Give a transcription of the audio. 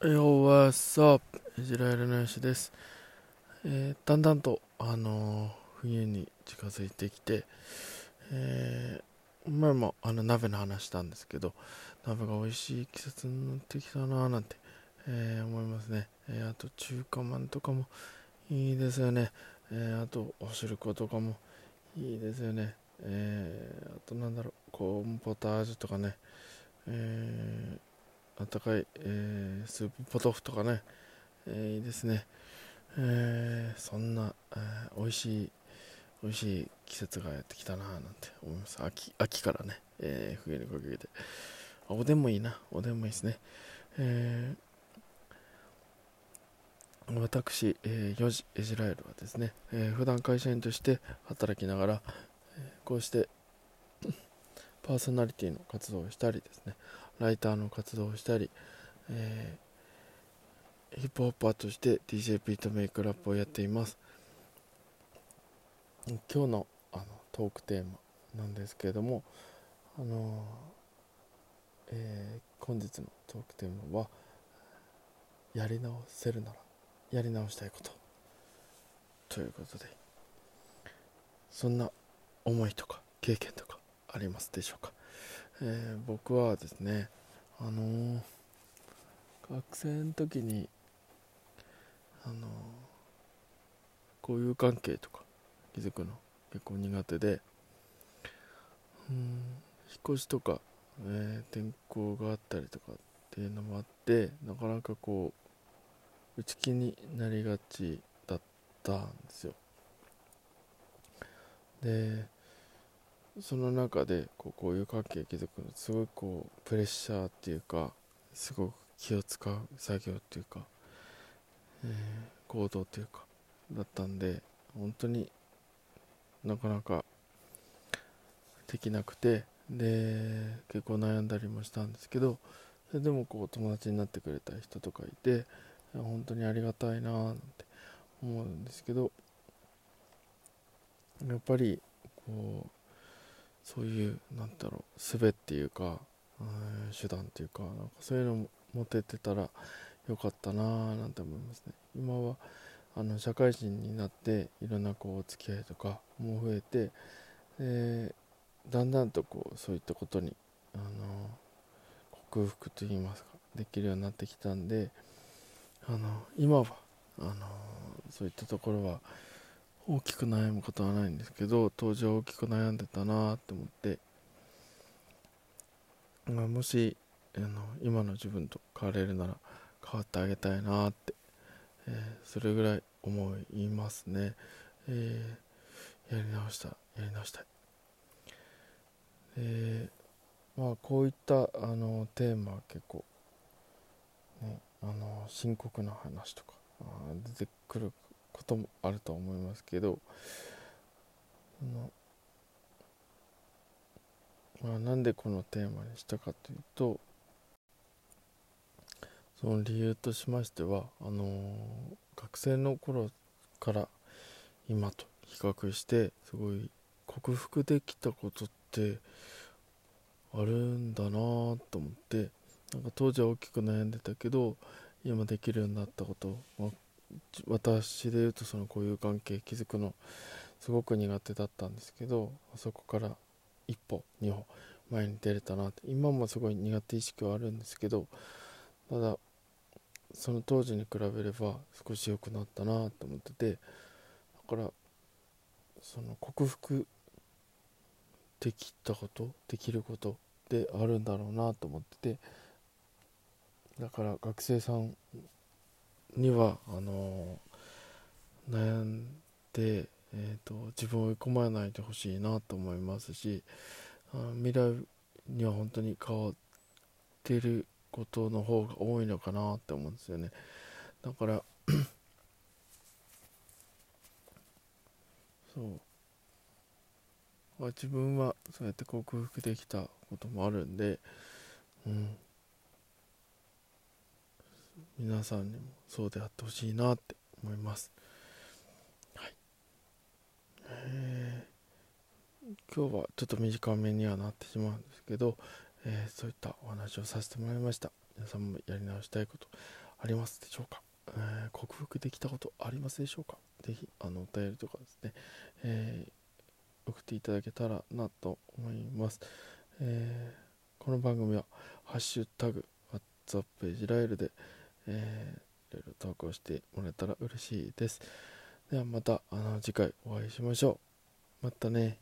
Yo, what's up? イジラエルのよしです、えーだんだんと、あのー冬に近づいてきて、えー前もあの鍋の話したんですけど鍋が美味しい季節になってきたなーなんて、えー思いますね、えーあと中華まんとかもいいですよね、えーあとお汁粉とかもいいですよね、えーあとなんだろうコーンポタージュとかね、えーあったかい、えースープポトフとかね、えーいいですね、えーそんな、えー美味しい美味しい季節がやってきたななんて思います。秋秋からね、えー冬にかけて。おでんもいいな。おでんもいいですね、えー私、えー、4時エジラエルはですね、えー普段会社員として働きながら、えーこうしてパーソナリティの活動をしたりですね。ライターの活動をしたり、えーヒップホッパーとして DJ ビートメイクラップをやっています。今日のあのトークテーマなんですけれどもあのーえー本日のトークテーマはやり直せるならやり直したいこと。ということでそんな思いとか経験とかありますでしょうか、えー僕はですねあのー学生の時にあのー交友関係とか気づくの結構苦手でうん引っ越しとか、えー転校があったりとかっていうのもあってなかなかこう内気になりがちだったんですよ。でその中でこうこういう関係築くのすごいこうプレッシャーっていうかすごく気を使う作業っていうか、えー行動っていうかだったんで本当になかなかできなくてで結構悩んだりもしたんですけどそれでもこう友達になってくれた人とかいて本当にありがたいななんて思うんですけどやっぱりこうそういうなんだろう術っていうかうん手段っていうかなんかそういうのも持ててたらよかったなぁなんて思いますね。今はあの社会人になっていろんなこうお付き合いとかも増えてでだんだんとこうそういったことにあの克服といいますかできるようになってきたんであの今はあのそういったところは大きく悩むことはないんですけど当時は大きく悩んでたなって思って、まあ、もしあの今の自分と変われるなら変わってあげたいなって、えーそれぐらい思いますね、えーやり直したやり直したい。でまあこういったあのテーマは結構ねあの深刻な話とか出てくることもあると思いますけど、まあ、なんでこのテーマにしたかというとその理由としましてはあの学生の頃から今と比較してすごい克服できたことってあるんだなと思ってなんか当時は大きく悩んでたけど今できるようになったこと、まあ私で言うとその交友関係築くのすごく苦手だったんですけどそこから一歩二歩前に出れたなって今もすごい苦手意識はあるんですけどただその当時に比べれば少し良くなったなと思っててだからその克服できたことできることであるんだろうなと思っててだから学生さんにはあの悩んで、えー、と自分を追い込まないでほしいなと思いますし未来には本当に変わってることの方が多いのかなって思うんですよね。だから そう。まあ自分はそうやって克服できたこともあるんで、うん、皆さんにもそうであってほしいなって思います。はい。えー今日はちょっと短めにはなってしまうんですけど、えーそういったお話をさせてもらいました。皆さんもやり直したいことありますでしょうか、えー、克服できたことありますでしょうか？ぜひあのお便りとかですね、えー、送っていただけたらなと思います、えー、この番組は「ハッシュタグ WhatsApp イジラエルで」えー、いろいろ投稿してもらえたら嬉しいです。ではまたあの次回お会いしましょう。またね。